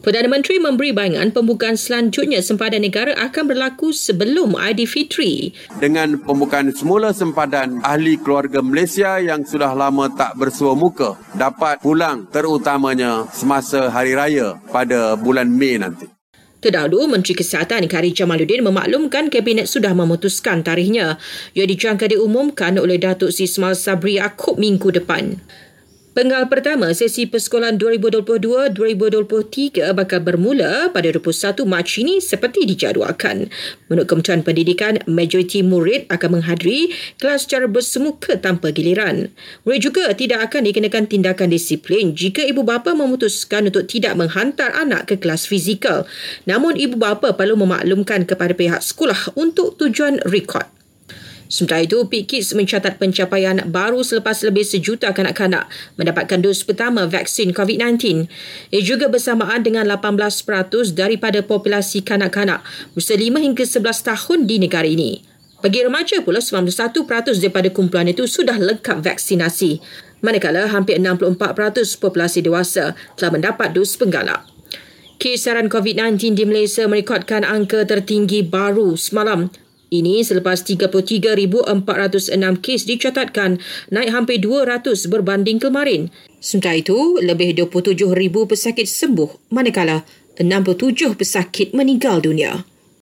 Perdana Menteri memberi bayangan pembukaan selanjutnya sempadan negara akan berlaku sebelum Aidilfitri. Dengan pembukaan semula sempadan, ahli keluarga Malaysia yang sudah lama tak bersua muka dapat pulang terutamanya semasa Hari Raya pada bulan Mei nanti. Terdahulu, Menteri Kesihatan Kari Jamaluddin memaklumkan Kabinet sudah memutuskan tarikhnya. Ia dijangka diumumkan oleh Datuk Sismal Sabri Yaakob minggu depan. Penggal pertama sesi persekolahan 2022-2023 bakal bermula pada 21 Mac ini seperti dijadualkan. Menurut Kementerian Pendidikan, majoriti murid akan menghadiri kelas secara bersemuka tanpa giliran. Murid juga tidak akan dikenakan tindakan disiplin jika ibu bapa memutuskan untuk tidak menghantar anak ke kelas fizikal. Namun ibu bapa perlu memaklumkan kepada pihak sekolah untuk tujuan rekod. Sementara itu, PIKIDS mencatat pencapaian baru selepas lebih sejuta kanak-kanak mendapatkan dos pertama vaksin COVID-19. Ia juga bersamaan dengan 18% daripada populasi kanak-kanak berusia 5 hingga 11 tahun di negara ini. Bagi remaja pula, 91% daripada kumpulan itu sudah lengkap vaksinasi. Manakala hampir 64% populasi dewasa telah mendapat dos penggalak. Kisaran COVID-19 di Malaysia merekodkan angka tertinggi baru semalam ini selepas 33,406 kes dicatatkan, naik hampir 200 berbanding kemarin. Sementara itu, lebih 27,000 pesakit sembuh, manakala 67 pesakit meninggal dunia.